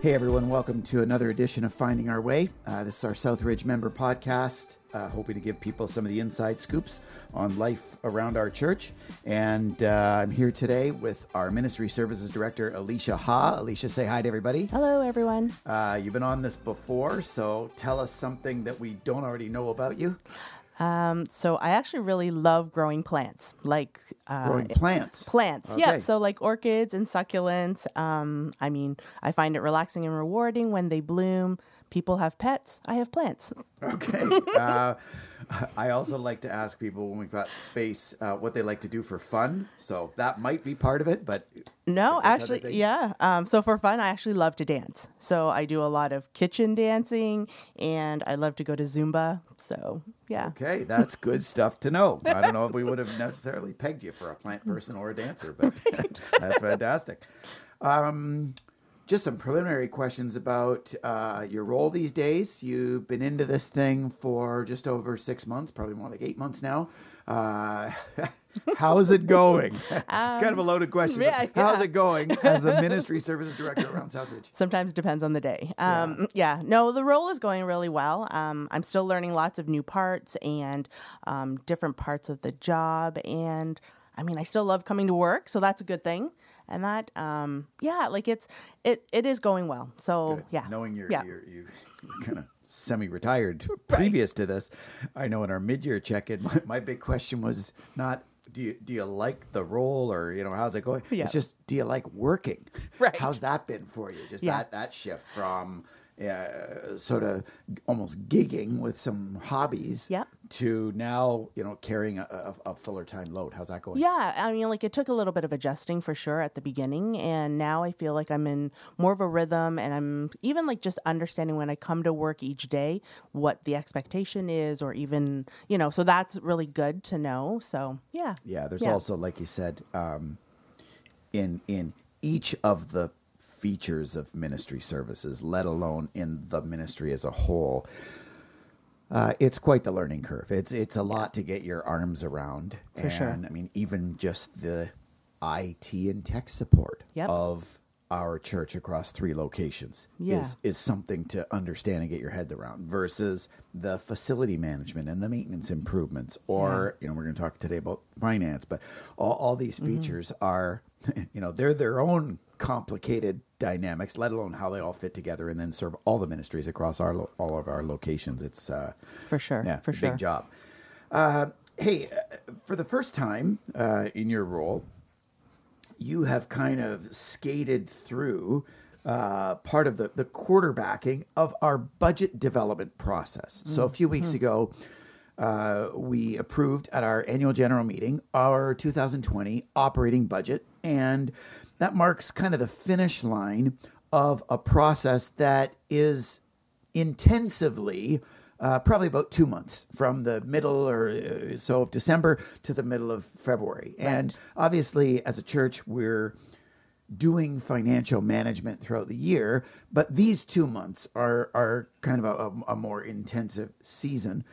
Hey everyone, welcome to another edition of Finding Our Way. Uh, this is our Southridge member podcast, uh, hoping to give people some of the inside scoops on life around our church. And uh, I'm here today with our Ministry Services Director, Alicia Ha. Alicia, say hi to everybody. Hello, everyone. Uh, you've been on this before, so tell us something that we don't already know about you. Um, so I actually really love growing plants, like uh, Growing plants. plants. Yeah, so like orchids and succulents. Um, I mean, I find it relaxing and rewarding when they bloom. People have pets. I have plants. Okay. Uh, I also like to ask people when we've got space uh, what they like to do for fun. So that might be part of it, but No, actually, yeah. Um, so for fun, I actually love to dance. So I do a lot of kitchen dancing, and I love to go to Zumba. So yeah. Okay, that's good stuff to know. I don't know if we would have necessarily pegged you for a plant person or a dancer, but that's fantastic. Um, just some preliminary questions about uh, your role these days. You've been into this thing for just over six months, probably more like eight months now. Uh, how's it going? it's kind of a loaded question. yeah, How's yeah. it going as the ministry services director around Southridge? Sometimes depends on the day. Um, yeah. no, the role is going really well. Um, I'm still learning lots of new parts and um, different parts of the job. And I mean, I still love coming to work, so that's a good thing. And that, um, yeah, like it's it it is going well. So Good. yeah, Knowing you're, yeah. you're, you kind of semi-retired previous to this, I know in our mid-year check-in, my, my big question was not do you do you like the role or you know how's it going? Yeah. It's just do you like working? Right. How's that been for you? Just Yeah. that that shift from uh, sort of almost gigging with some hobbies Yep. to now you know carrying a, a, a fuller time load. How's that going? Yeah, I mean, like it took a little bit of adjusting for sure at the beginning, and now I feel like I'm in more of a rhythm, and I'm even like just understanding when I come to work each day what the expectation is, or even you know, so that's really good to know. So yeah, Yeah, there's Yeah. also, like you said, um, in in each of the features of ministry services, let alone in the ministry as a whole, uh, it's quite the learning curve. It's it's a lot to get your arms around. For and, sure. I mean, even just the IT and tech support Yep. of our church across three locations Yeah. is is something to understand and get your head around versus the facility management and the maintenance improvements or you know we're going to talk today about finance but all, all these Mm-hmm. features are you know they're their own complicated dynamics let alone how they all fit together and then serve all the ministries across our lo- all of our locations it's uh for sure, yeah for sure. big job uh, hey uh, for the first time uh, in your role you have kind of skated through uh, part of the, the quarterbacking of our budget development process. So a few weeks ago, uh, we approved at our annual general meeting our 2020 operating budget, and that marks kind of the finish line of a process that is intensively uh, probably about two months from the middle or uh, so of December to the middle of February. And obviously, as a church, we're doing financial management throughout the year, but these two months are are kind of a, a more intensive season.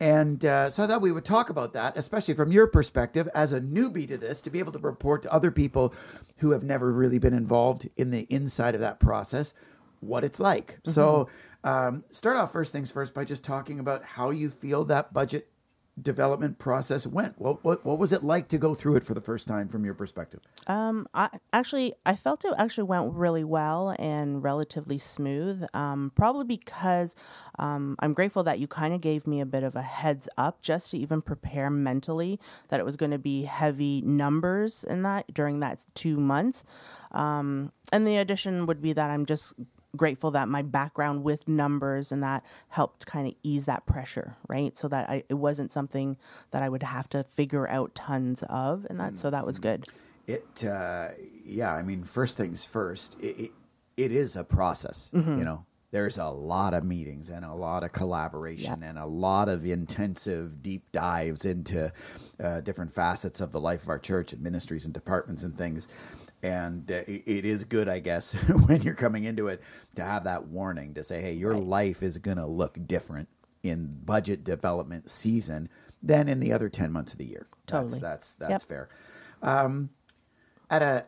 And uh, so I thought we would talk about that, especially from your perspective as a newbie to this, to be able to report to other people who have never really been involved in the inside of that process what it's like. So, um, start off first things first by just talking about how you feel that budget development process went. What, what, what was it like to go through it for the first time from your perspective? Um, I actually I felt it actually went really well and relatively smooth. Um, probably because um, I'm grateful that you kind of gave me a bit of a heads up just to even prepare mentally that it was going to be heavy numbers in that during that two months. Um, and the addition would be that I'm just grateful that my background with numbers and that helped kind of ease that pressure, right? So that I, it wasn't something that I would have to figure out tons of, and that so that was good. It, uh, yeah, I mean, first things first, it, it, it is a process, you know. There's a lot of meetings and a lot of collaboration and a lot of intensive deep dives into uh, different facets of the life of our church and ministries and departments and things. And uh, it, is good, I guess, when you're coming into it to have that warning to say, hey, your life is going to look different in budget development season than in the other 10 months of the year. Totally. That's, that's, Yep. fair. Um, at a,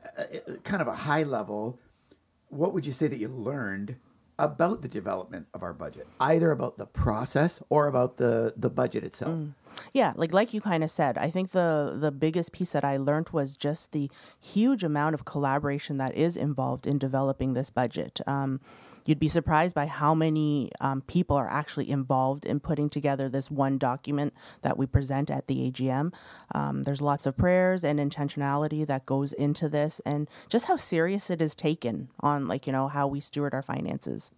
a kind of a high level, what would you say that you learned about the development of our budget, either about the process or about the the budget itself? Yeah, like like you kind of said, I think the the biggest piece that I learned was just the huge amount of collaboration that is involved in developing this budget. Um, you'd be surprised by how many um, people are actually involved in putting together this one document that we present at the AGM. Um, there's lots of prayers and intentionality that goes into this, and just how serious it is taken on, like you know, how we steward our finances.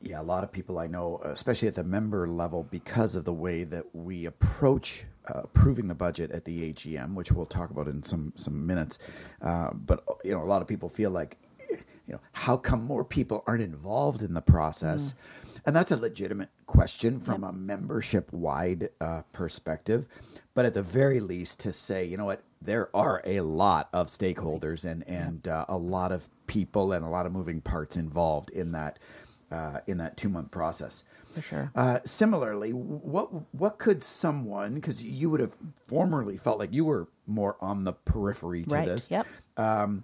Yeah, a lot of people I know, especially at the member level, because of the way that we approach uh, approving the budget at the AGM, which we'll talk about in some some minutes. Uh, but you know, a lot of people feel like, you know, how come more people aren't involved in the process? And that's a legitimate question from a membership wide uh, perspective. But at the very least, to say, you know what, there are a lot of stakeholders and and uh, a lot of people and a lot of moving parts involved in that uh, in that two month process. For sure. Uh, similarly, what what could someone because you would have formerly felt like you were more on the periphery to Right, this. yep. Um,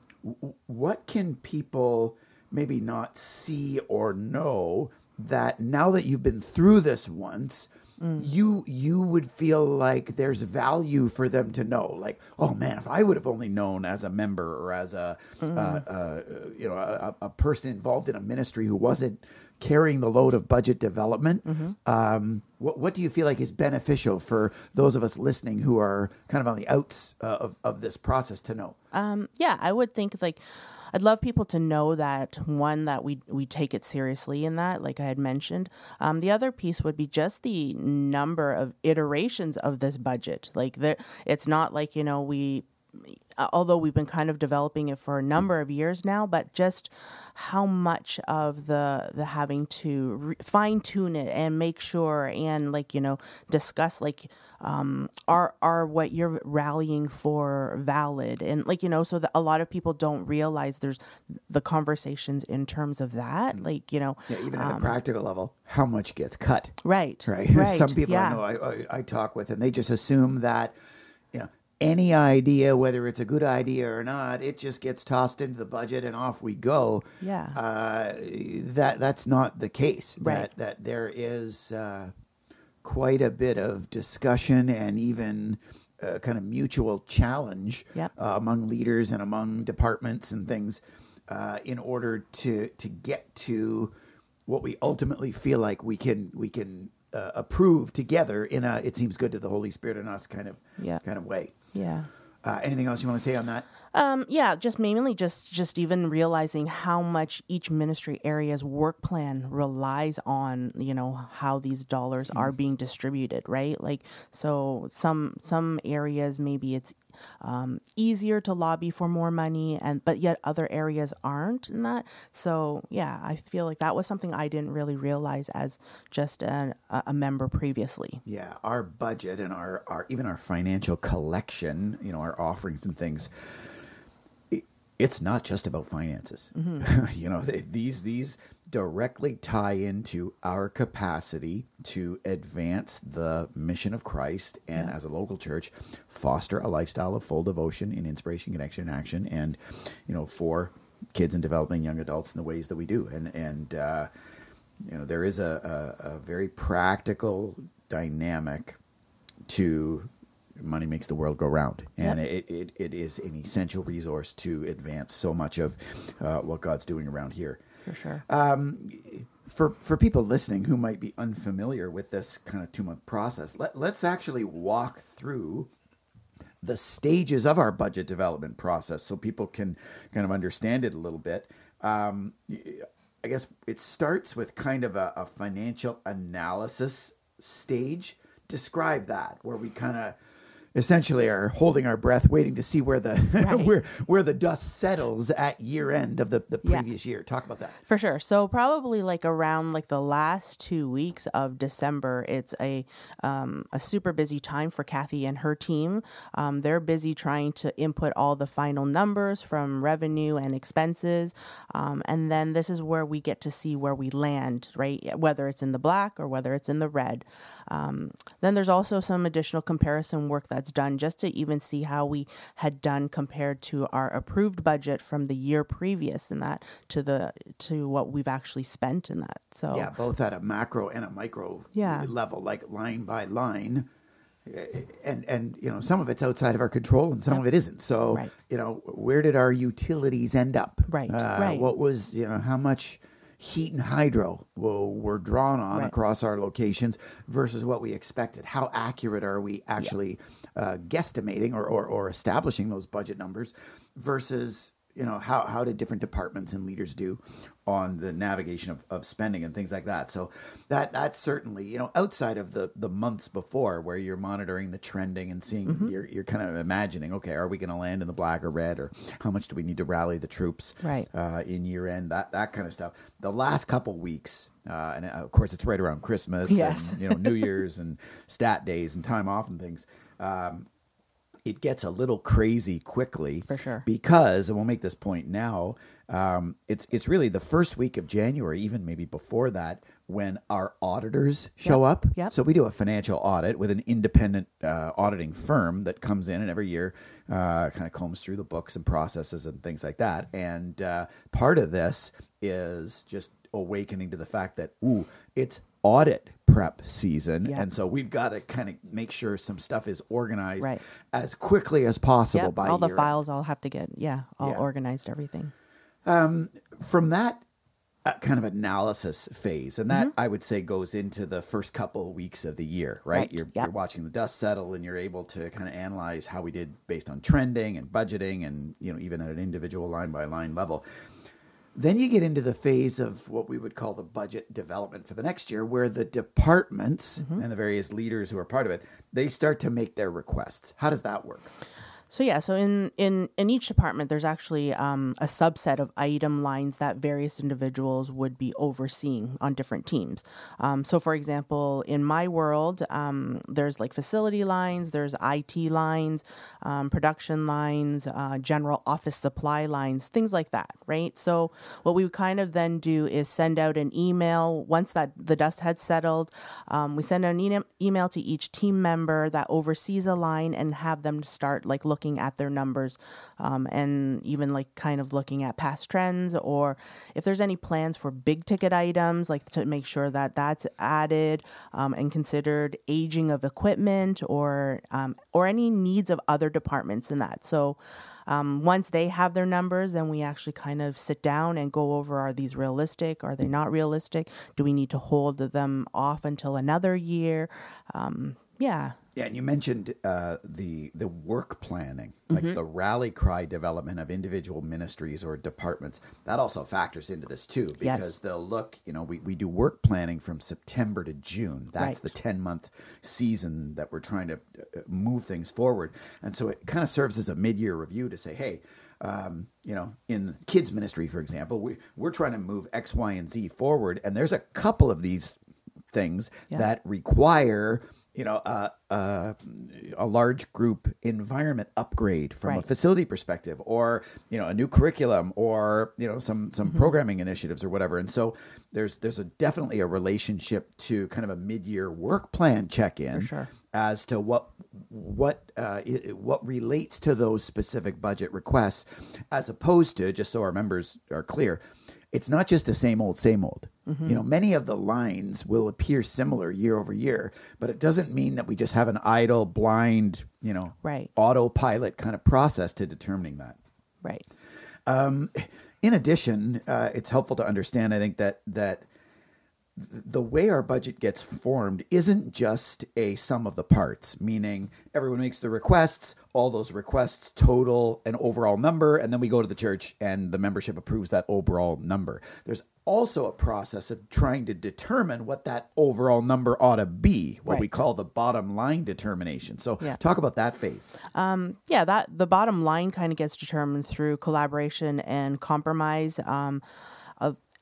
what can people maybe not see or know that now that you've been through this once? Mm. You you would feel like there's value for them to know, like, oh man, if I would have only known as a member or as a Mm. uh, uh, you know a, a person involved in a ministry who wasn't carrying the load of budget development. Mm-hmm. Um, what, what do you feel like is beneficial for those of us listening who are kind of on the outs uh, of, of this process to know? Um, yeah, I would think like I'd love people to know that one that we we take it seriously in that, like I had mentioned. Um, the other piece would be just the number of iterations of this budget. Like there, it's not like you know we. Although we've been kind of developing it for a number of years now, but just how much of the the having to re- fine tune it and make sure and like you know discuss like um, are are what you're rallying for valid and like you know so that a lot of people don't realize there's the conversations in terms of that like you know Yeah, even at a practical level, how much gets cut? right Right. right Some people yeah. I know I, I, I talk with, and they just assume that, you know, any idea, whether it's a good idea or not, it just gets tossed into the budget and off we go. Yeah. Uh, that that's not the case. Right. That that there is uh, quite a bit of discussion and even. Uh, kind of mutual challenge Yep. uh, among leaders and among departments and things uh, in order to to get to what we ultimately feel like we can we can uh, approve together in a it seems good to the Holy Spirit and us kind of Yeah. kind of way. Yeah Uh, anything else you want to say on that? Um, yeah, just mainly just just even realizing how much each ministry area's work plan relies on, you know, how these dollars are being distributed, right? Like so some some areas maybe it's um, easier to lobby for more money and but yet other areas aren't in that. So yeah, I feel like that was something I didn't really realize as just an, a, a member previously. Yeah, our budget and our, our even our financial collection, you know, our offerings and things. It's not just about finances. you know, th- these these directly tie into our capacity to advance the mission of Christ and as a local church foster a lifestyle of full devotion in inspiration, connection, and action and you know, for kids and developing young adults in the ways that we do. And and uh you know there is a, a, a very practical dynamic to money makes the world go round and Yep. it, it, it is an essential resource to advance so much of uh, what god's doing around here For sure. for for people listening who might be unfamiliar with this kind of two month process let, let's actually walk through the stages of our budget development process so people can kind of understand it a little bit um, i guess it starts with kind of a, a financial analysis stage describe that where we kind of essentially are holding our breath waiting to see where the Right. where where the dust settles at year end of the, the Yeah. previous year talk about that For sure. So probably like around like the last two weeks of December, it's a um, a super busy time for Kathy and her team. Um, they're busy trying to input all the final numbers from revenue and expenses, um, and then this is where we get to see where we land, right? Whether it's in the black or whether it's in the red. Um, then there's also some additional comparison work that's done just to even see how we had done compared to our approved budget from the year previous and that to the to what we've actually spent in that. So Yeah, both at a macro and a micro Yeah. level, like line by line. Eh, And and you know some of it's outside of our control and some of it isn't. So Right. you know where did our utilities end up? Right, Uh, right. What was you know how much heat and hydro were drawn on Right. across our locations versus what we expected? How accurate are we actually uh, guesstimating or, or or establishing those budget numbers versus you know how how did different departments and leaders do on the navigation of, of spending and things like that so that that's certainly you know outside of the the months before where you're monitoring the trending and seeing Mm-hmm. you're, you're kind of imagining okay are we going to land in the black or red or how much do we need to rally the troops Right. uh, in year end that that kind of stuff the last couple weeks uh, and of course it's right around christmas Yes. and you know new year's and stat days and time off and things um, it gets a little crazy quickly For sure. because and we'll make this point now um, it's it's really the first week of January even maybe before that when our auditors show Yep, up yep. so we do a financial audit with an independent uh, auditing firm that comes in and every year uh, kind of combs through the books and processes and things like that and uh, part of this is just awakening to the fact that ooh it's audit prep season and so we've got to kind of make sure some stuff is organized Right. as quickly as possible Yep, by all the files all have to get yeah all Yeah. organized everything. from that uh, kind of analysis phase, and Mm-hmm. that I would say goes into the first couple of weeks of the year, right? Right, You're, yep. you're watching the dust settle, and you're able to kind of analyze how we did based on trending and budgeting, and you know even at an individual line by line level. Then you get into the phase of what we would call the budget development for the next year, where the departments Mm-hmm. and the various leaders who are part of it, they start to make their requests. How does that work? So yeah, so in in in each department, there's actually um, a subset of item lines that various individuals would be overseeing on different teams. Um, so, for example, in my world, um, there's like facility lines, there's IT lines, um, production lines, uh, general office supply lines, things like that, right? So, what we would kind of then do is send out an email once that the dust had settled. Um, we send an e- email to each team member that oversees a line and have them start like looking at their numbers um, and even like kind of looking at past trends or if there's any plans for big ticket items, like to make sure that that's added um, and considered aging of equipment or um, or any needs of other departments in that. So. Um, once they have their numbers, then we actually kind of sit down and go over are these realistic? Are they not realistic? Do we need to hold them off until another year? Um, yeah. Yeah, and you mentioned uh, the the work planning, like the rally cry development of individual ministries or departments. That also factors into this too, because Yes. they'll look. You know, we, we do work planning from September to June. That's Right. the ten month season that we're trying to uh, move things forward, and so it kind of serves as a mid year review to say, hey. Um, you know, in kids ministry, for example, we, we're trying to move X, Y, and Z forward, and there's a couple of these things Yeah. that require you know a, a, a large group environment upgrade from a facility perspective or you know a new curriculum or you know some some Mm-hmm. programming initiatives or whatever and so there's there's a definitely a relationship to kind of a mid-year work plan check-in sure. as to what what uh, i- what relates to those specific budget requests as opposed to just so our members are clear it's not just the same old same old Mm-hmm. you know many of the lines will appear similar year over year but it doesn't mean that we just have an idle blind you know Right. autopilot kind of process to determining that Right. in addition, uh, it's helpful to understand, I think, that that th- the way our budget gets formed isn't just a sum of the parts, meaning everyone makes the requests, all those requests total an overall number, and then we go to the church and the membership approves that overall number. There's also a process of trying to determine what that overall number ought to be, what Right. we call the bottom line determination. So, Yeah. talk about that phase. yeah, that the bottom line kind of gets determined through collaboration and compromise. Um,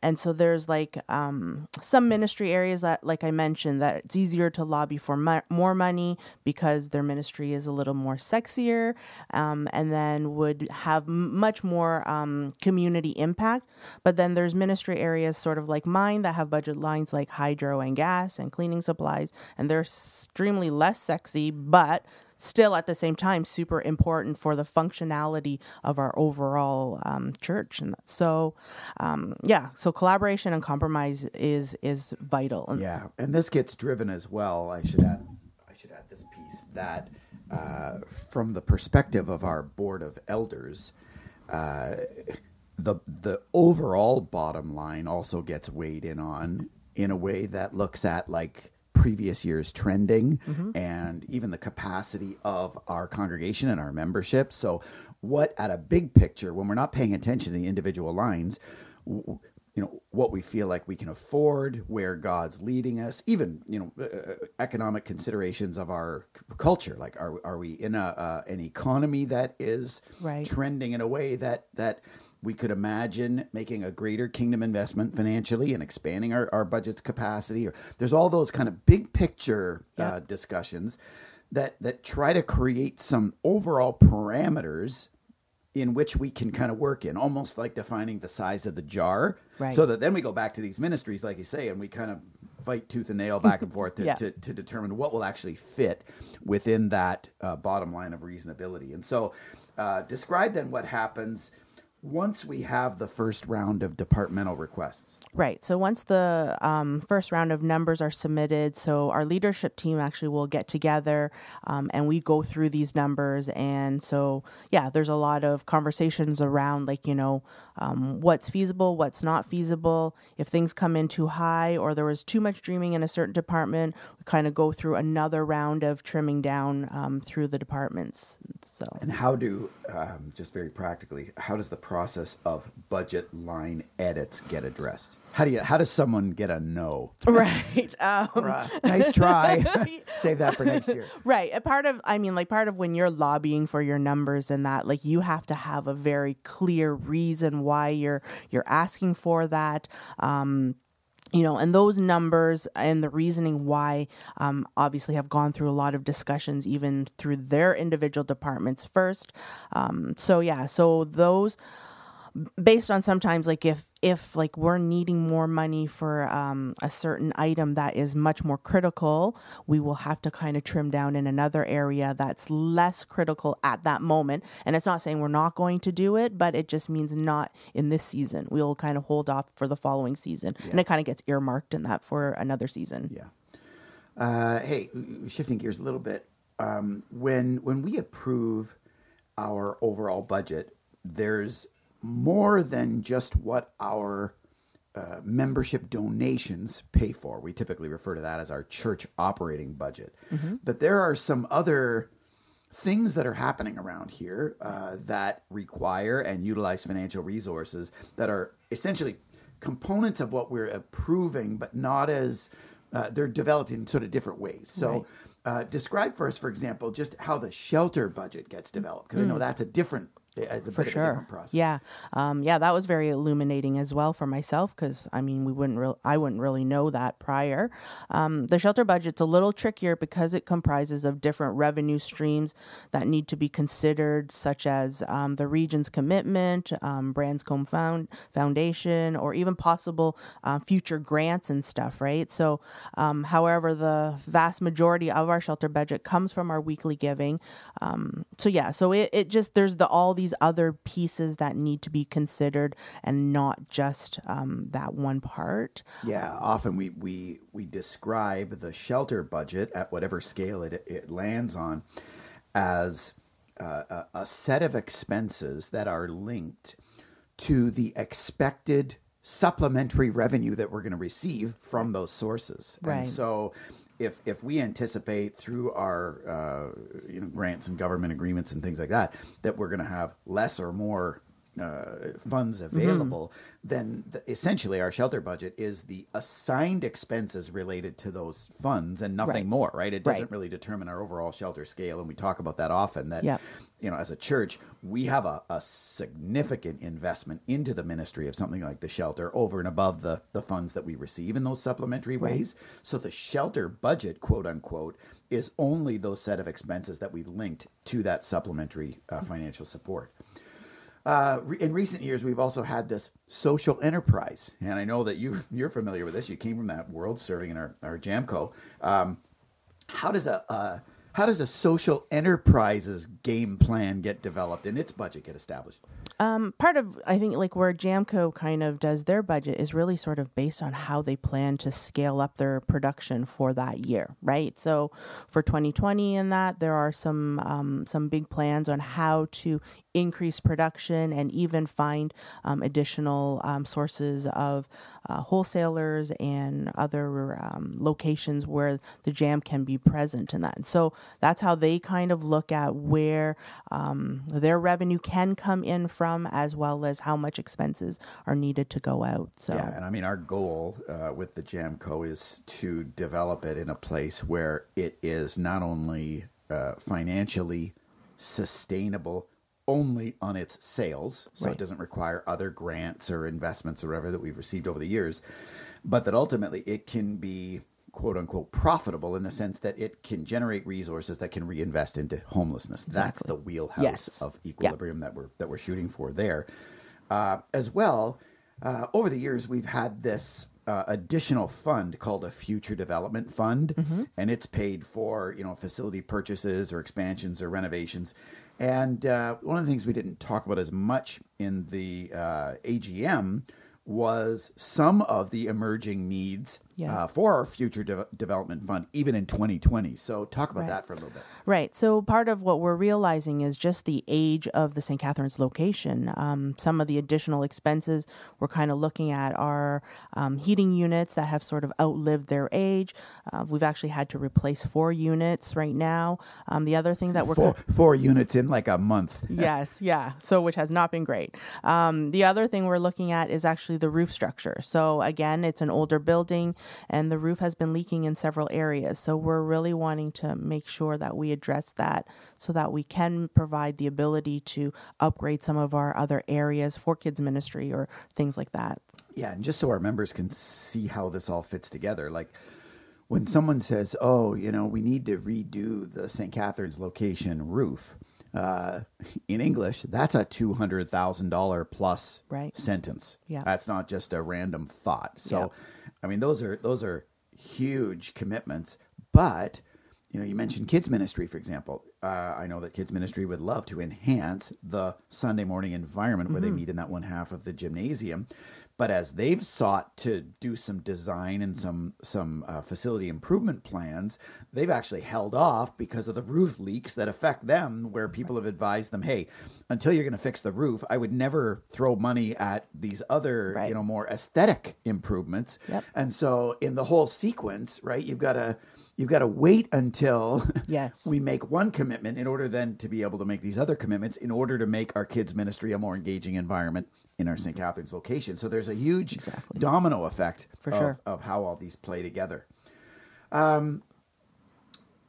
and so there's like um, some ministry areas that, like I mentioned, that it's easier to lobby for mo- more money because their ministry is a little more sexier, um, and then would have m- much more um, community impact. But then there's ministry areas, sort of like mine, that have budget lines like hydro and gas and cleaning supplies, and they're extremely less sexy, but still at the same time super important for the functionality of our overall um, church. And so, um, yeah, so collaboration and compromise is is vital. Yeah, and this gets driven as well. I should add, I should add this piece that uh, from the perspective of our board of elders, uh, the the overall bottom line also gets weighed in on in a way that looks at like previous years trending and even the capacity of our congregation and our membership. So, what at a big picture, when we're not paying attention to the individual lines, w- you know what we feel like we can afford where god's leading us even you know uh, economic considerations of our culture like are, are we in a uh, an economy that is Right. trending in a way that that we could imagine making a greater kingdom investment financially and expanding our, our budget's capacity or there's all those kind of big picture uh, discussions that that try to create some overall parameters in which we can kind of work in, almost like defining the size of the jar. Right. So that then we go back to these ministries, like you say, and we kind of fight tooth and nail back and forth to, Yeah. to, to determine what will actually fit within that uh, bottom line of reasonability. And so, uh, describe then what happens once we have the first round of departmental requests. Right. So once the um, first round of numbers are submitted, so our leadership team actually will get together um, and we go through these numbers. And so, yeah, there's a lot of conversations around like, you know, um, what's feasible, what's not feasible. If things come in too high or there was too much dreaming in a certain department, we kind of go through another round of trimming down um, through the departments. So, And how do, um, just very practically, how does the process of budget line edits get addressed? How do you, how does someone get a no? right. Um, nice try. Save that for next year. Right. A part of, I mean, like part of when you're lobbying for your numbers and that, like you have to have a very clear reason why you're you're asking for that. Um, you know, and those numbers and the reasoning why um, obviously have gone through a lot of discussions, even through their individual departments first. Um, so yeah, so those based on sometimes like if if like we're needing more money for um, a certain item that is much more critical we will have to kind of trim down in another area that's less critical at that moment and it's not saying we're not going to do it but it just means not in this season we'll kind of hold off for the following season and it kind of gets earmarked in that for another season Yeah. Uh, hey, shifting gears a little bit. Um, when when we approve our overall budget, there's more than just what our uh, membership donations pay for. We typically refer to that as our church operating budget. But there are some other things that are happening around here uh, that require and utilize financial resources that are essentially components of what we're approving, but not as uh, they're developed in sort of different ways. So, uh, describe for us, for example, just how the shelter budget gets developed, because I know that's a different, it's a for bit of a sure. Yeah, um, yeah, that was very illuminating as well for myself because I mean, we wouldn't real, I wouldn't really know that prior. Um, the shelter budget's a little trickier because it comprises of different revenue streams that need to be considered, such as um, the region's commitment, um, Branscombe Found Foundation, or even possible uh, future grants and stuff. Right. So, um, however, the vast majority of our shelter budget comes from our weekly giving. Um, so yeah, so it, it just there's the all these other pieces that need to be considered and not just um, that one part. Yeah, often we, we we describe the shelter budget at whatever scale it, it lands on as uh, a, a set of expenses that are linked to the expected supplementary revenue that we're going to receive from those sources. Right. And so if if we anticipate through our uh, you know grants and government agreements and things like that that we're going to have less or more uh, funds available, then the, essentially our shelter budget is the assigned expenses related to those funds and nothing Right. more, right? It doesn't Right. really determine our overall shelter scale, and we talk about that often. That Yep. you know, as a church, we have a, a significant investment into the ministry of something like the shelter over and above the, the funds that we receive in those supplementary ways. So the shelter budget, quote unquote, is only those set of expenses that we've linked to that supplementary uh, financial support. Uh, re- in recent years, we've also had this social enterprise, and I know that you you're familiar with this. You came from that world, serving in our our Jamco. Um, how does a, a how does a social enterprises game plan get developed and its budget get established? Um, part of I think like where Jamco kind of does their budget is really sort of based on how they plan to scale up their production for that year, right? So for 2020 and that there are some um, some big plans on how to increase production and even find um, additional um, sources of uh, wholesalers and other um, locations where the jam can be present in that. And so that's how they kind of look at where um, their revenue can come in from, as well as how much expenses are needed to go out. So Yeah, and I mean, our goal uh, with the Jam Co. is to develop it in a place where it is not only uh, financially sustainable only on its sales, so Right. it doesn't require other grants or investments or whatever that we've received over the years, but that ultimately it can be quote unquote profitable in the sense that it can generate resources that can reinvest into homelessness. That's the wheelhouse Yes. of equilibrium that we're that we're shooting for there. Uh, as well, uh, over the years we've had this uh, additional fund called a future development fund, and it's paid for you know facility purchases or expansions or renovations. And uh, one of the things we didn't talk about as much in the uh, AGM was some of the emerging needs Yeah. uh, for our future de- development fund, even in 2020. So talk about Right. that for a little bit. Right. So part of what we're realizing is just the age of the St. Catharines location. Um, some of the additional expenses we're kind of looking at are um, heating units that have sort of outlived their age. Uh, we've actually had to replace four units right now. Um, the other thing that we're Four, four units in like a month. yes, yeah. So, which has not been great. Um, the other thing we're looking at is actually the roof structure. So, again, it's an older building and the roof has been leaking in several areas. So, we're really wanting to make sure that we address that so that we can provide the ability to upgrade some of our other areas for kids ministry or things like that. Yeah, and just so our members can see how this all fits together, like when someone says, "Oh, you know, we need to redo the St. Catharines location roof," uh, in English, that's a two hundred thousand dollar plus Right. sentence. Yeah. that's not just a random thought. So, I mean, those are those are huge commitments. But you know, you mentioned kids ministry, for example. Uh, I know that kids ministry would love to enhance the Sunday morning environment where they meet in that one half of the gymnasium. But as they've sought to do some design and some some uh, facility improvement plans, they've actually held off because of the roof leaks that affect them. Where people have advised them, "Hey, until you're going to fix the roof, I would never throw money at these other, Right. you know, more aesthetic improvements." Yep. And so, in the whole sequence, right, you've got to you've got to wait until Yes. we make one commitment in order then to be able to make these other commitments in order to make our kids ministry a more engaging environment in our St. Catharines location. So there's a huge Exactly. domino effect For of, sure. of how all these play together. Um,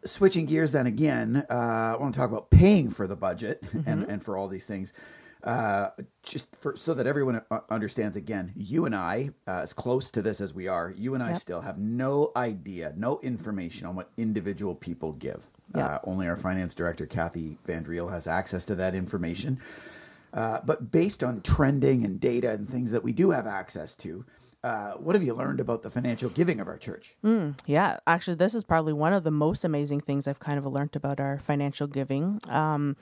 switching gears then again, uh, I want to talk about paying for the budget Mm-hmm. and, and for all these things. Uh, just for so that everyone uh, understands again, you and I, uh, as close to this as we are, you and I Yep. still have no idea, no information on what individual people give. Yep. Uh, only our finance director, Kathy Vandriel, has access to that information. Uh, but based on trending and data and things that we do have access to, uh, what have you learned about the financial giving of our church? Yeah, actually, this is probably one of the most amazing things I've kind of learned about our financial giving. Um,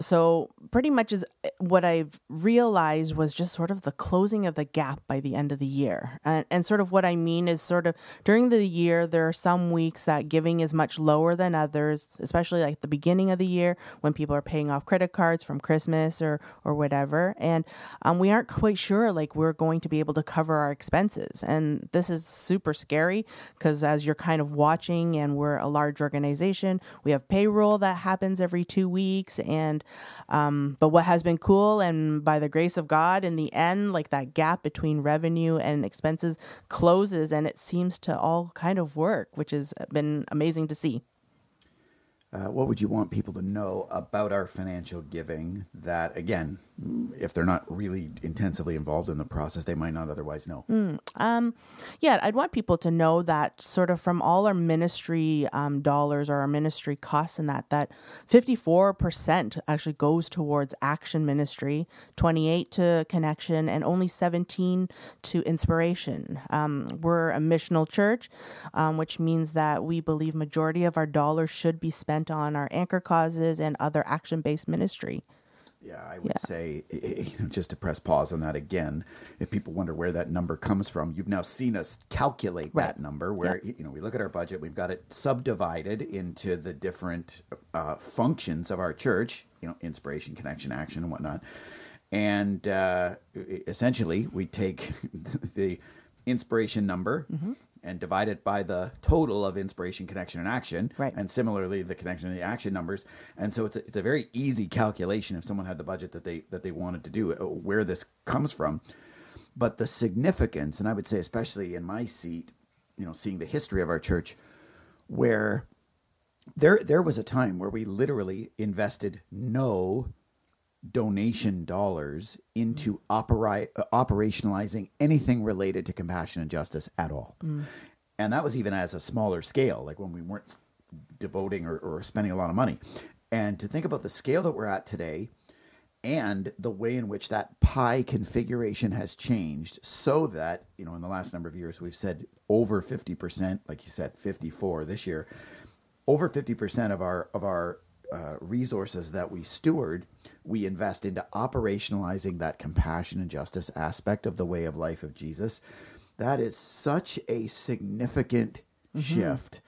so pretty much is what I've realized was just sort of the closing of the gap by the end of the year, and, and sort of what I mean is sort of during the year there are some weeks that giving is much lower than others, especially like the beginning of the year when people are paying off credit cards from Christmas or or whatever, and um, we aren't quite sure like we're going to be able to cover our expenses, and this is super scary because as you're kind of watching, and we're a large organization, we have payroll that happens every two weeks, and um, but what has been cool, and by the grace of God, in the end, like that gap between revenue and expenses closes, and it seems to all kind of work, which has been amazing to see. Uh, what would you want people to know about our financial giving that, again, if they're not really intensively involved in the process, they might not otherwise know. yeah, I'd want people to know that sort of from all our ministry um, dollars or our ministry costs and that, that 54% actually goes towards action ministry, 28 to connection, and only 17 to inspiration. Um, we're a missional church, um, which means that we believe majority of our dollars should be spent on our anchor causes and other action-based ministry. Yeah, I would Yeah. say, eh, eh, you know, just to press pause on that again, if people wonder where that number comes from, you've now seen us calculate Right. that number where, you know, we look at our budget, we've got it subdivided into the different uh, functions of our church, you know, inspiration, connection, action, and whatnot. And uh, essentially, we take the inspiration number Mm-hmm. And divide it by the total of inspiration, connection, and action. Right. And similarly, the connection and the action numbers. And so it's a, it's a very easy calculation if someone had the budget that they that they wanted to do, uh, where this comes from. But the significance, and I would say especially in my seat, you know, seeing the history of our church, where there there was a time where we literally invested no donation dollars into operi- uh, operationalizing anything related to compassion and justice at all. And that was even as a smaller scale, like when we weren't devoting or, or spending a lot of money. And to think about the scale that we're at today and the way in which that pie configuration has changed so that, you know, in the last number of years, we've said over 50%, like you said, 54 this year, over 50% of our of our uh, resources that we steward, we invest into operationalizing that compassion and justice aspect of the way of life of Jesus. That is such a significant mm-hmm. shift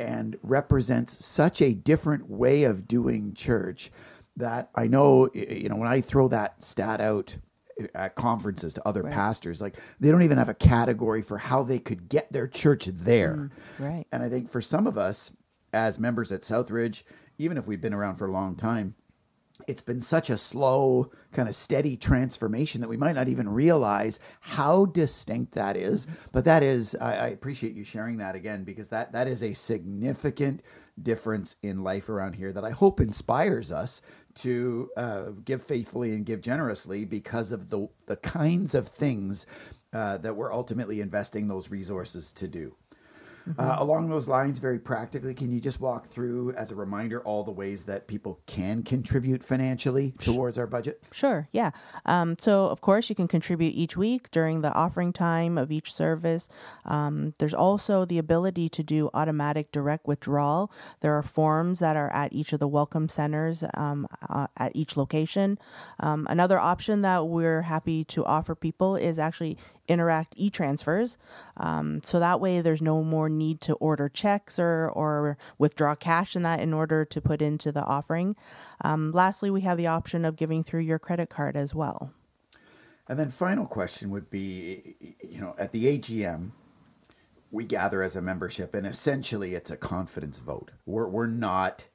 and represents such a different way of doing church that I know, you know, when I throw that stat out uh, at conferences to other pastors, like they don't even have a category for how they could get their church there. Mm, right. And I think for some of us as members at Southridge, even if we've been around for a long time, it's been such a slow, kind of steady transformation that we might not even realize how distinct that is. But that is, I, I appreciate you sharing that again because that that is a significant difference in life around here that I hope inspires us to uh, give faithfully and give generously because of the the kinds of things uh, that we're ultimately investing those resources to do. Uh, along those lines, very practically, can you just walk through, as a reminder, all the ways that people can contribute financially towards our budget? Sure, yeah. Um, so, of course, you can contribute each week during the offering time of each service. Um, there's also the ability to do automatic direct withdrawal. There are forms that are at each of the welcome centers um, uh, at each location. Um, another option that we're happy to offer people is actually Interac e-transfers um, so that way there's no more need to order checks or, or withdraw cash in that in order to put into the offering um, lastly we have the option of giving through your credit card as well And then, final question would be you know, at the AGM, we gather as a membership, and essentially it's a confidence vote. We're, we're not.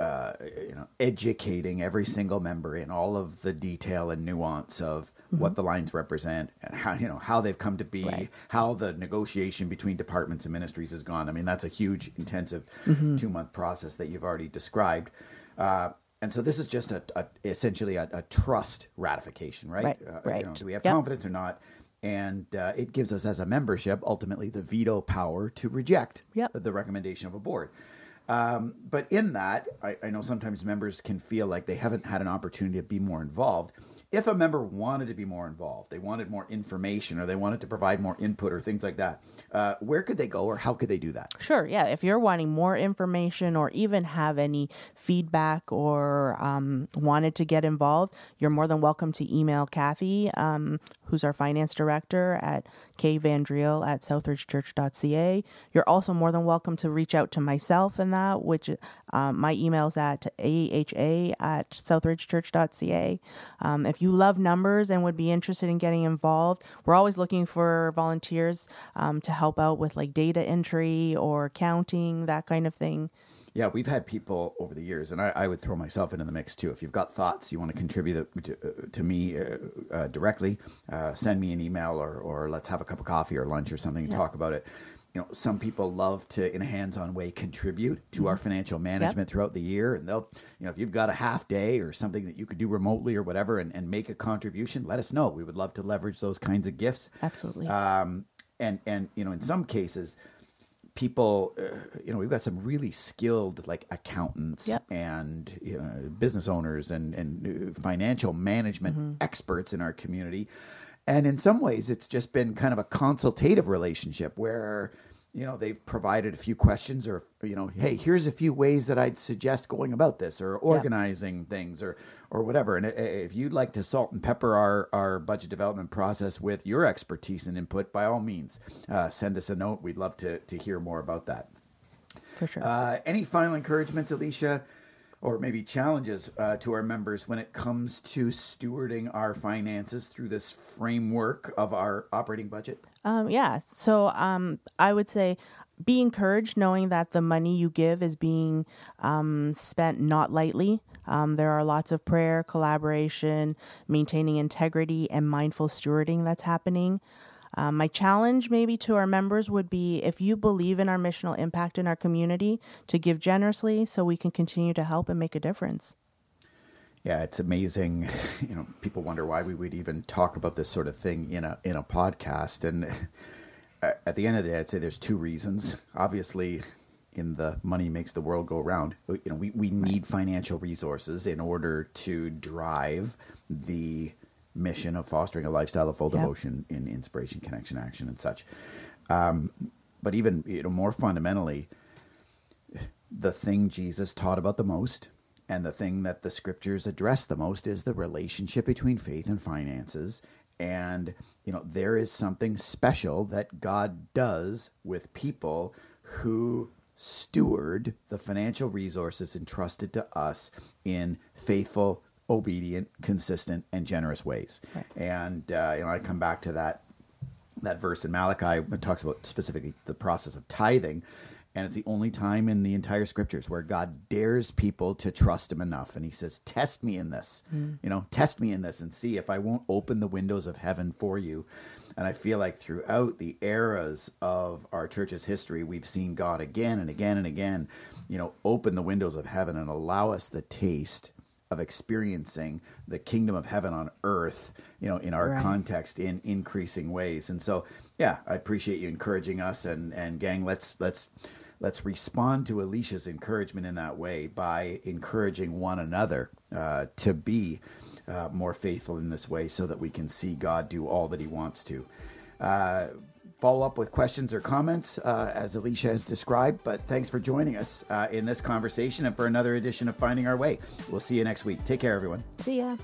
Uh, you know, educating every single member in all of the detail and nuance of what the lines represent and how you know how they've come to be, Right. how the negotiation between departments and ministries has gone. I mean, that's a huge, intensive two month process that you've already described. Uh, and so this is just a, a essentially a, a trust ratification, right? Right, Uh, you know, do we have Yep. confidence or not? And uh, it gives us as a membership ultimately the veto power to reject Yep. the recommendation of a board. Um, but in that, I, I know sometimes members can feel like they haven't had an opportunity to be more involved. If a member wanted to be more involved, they wanted more information, or they wanted to provide more input, or things like that, uh, where could they go, or how could they do that? Sure, yeah. If you're wanting more information or even have any feedback or um, wanted to get involved, you're more than welcome to email Kathy, um, who's our finance director at kvandriel at southridgechurch.ca. You're also more than welcome to reach out to myself in that, which um, my email's at aha at southridgechurch.ca. Um, if you love numbers and would be interested in getting involved, we're always looking for volunteers um, to help out with like data entry or counting, that kind of thing. Yeah, we've had people over the years, and I, I would throw myself into the mix too. If you've got thoughts you want to contribute to, uh, to me uh, uh, directly, uh, send me an email or, or let's have a cup of coffee or lunch or something and talk about it. You know, some people love to, in a hands-on way, contribute to our financial management throughout the year, and they'll, you know, if you've got a half day or something that you could do remotely or whatever, and, and make a contribution, let us know. We would love to leverage those kinds of gifts. Absolutely. Um, and and you know, in some cases, people, uh, you know, we've got some really skilled like accountants Yep. and you know business owners and and uh, financial management experts in our community. And in some ways, it's just been kind of a consultative relationship where you know they've provided a few questions or you know hey here's a few ways that i'd suggest going about this or organizing things or or whatever. And if you'd like to salt and pepper our our budget development process with your expertise and input by all means uh, send us a note. We'd love to to hear more about that. For sure. uh, any final encouragements, Alicia, or maybe challenges uh, to our members when it comes to stewarding our finances through this framework of our operating budget? Um, yeah. So um, I would say be encouraged knowing that the money you give is being um, spent not lightly. Um, there are lots of prayer, collaboration, maintaining integrity, and mindful stewarding that's happening. Um, my challenge, maybe, to our members would be if you believe in our missional impact in our community, to give generously so we can continue to help and make a difference. Yeah, it's amazing. You know, people wonder why we would even talk about this sort of thing in a in a podcast. And at the end of the day, I'd say there's two reasons. Obviously, in the money makes the world go round. You know, we, we need financial resources in order to drive the mission of fostering a lifestyle of full Yep. devotion in inspiration, connection, action, and such. Um, but even you know more fundamentally, the thing Jesus taught about the most and the thing that the scriptures address the most is the relationship between faith and finances. And, you know, there is something special that God does with people who steward the financial resources entrusted to us in faithful, obedient, consistent, and generous ways. And, uh, you know, I come back to that that verse in Malachi it talks about specifically the process of tithing. And it's the only time in the entire scriptures where God dares people to trust him enough. And he says, Test me in this. You know, test me in this and see if I won't open the windows of heaven for you. And I feel like throughout the eras of our church's history, we've seen God again and again and again, you know, open the windows of heaven and allow us the taste of experiencing the kingdom of heaven on earth, you know, in our Right. context in increasing ways. And so, yeah, I appreciate you encouraging us and and gang, let's let's let's respond to Alicia's encouragement in that way by encouraging one another uh, to be uh, more faithful in this way so that we can see God do all that he wants to. Uh, follow up with questions or comments uh, as Alicia has described. But thanks for joining us uh, in this conversation and for another edition of Finding Our Way. We'll see you next week. Take care, everyone. See ya.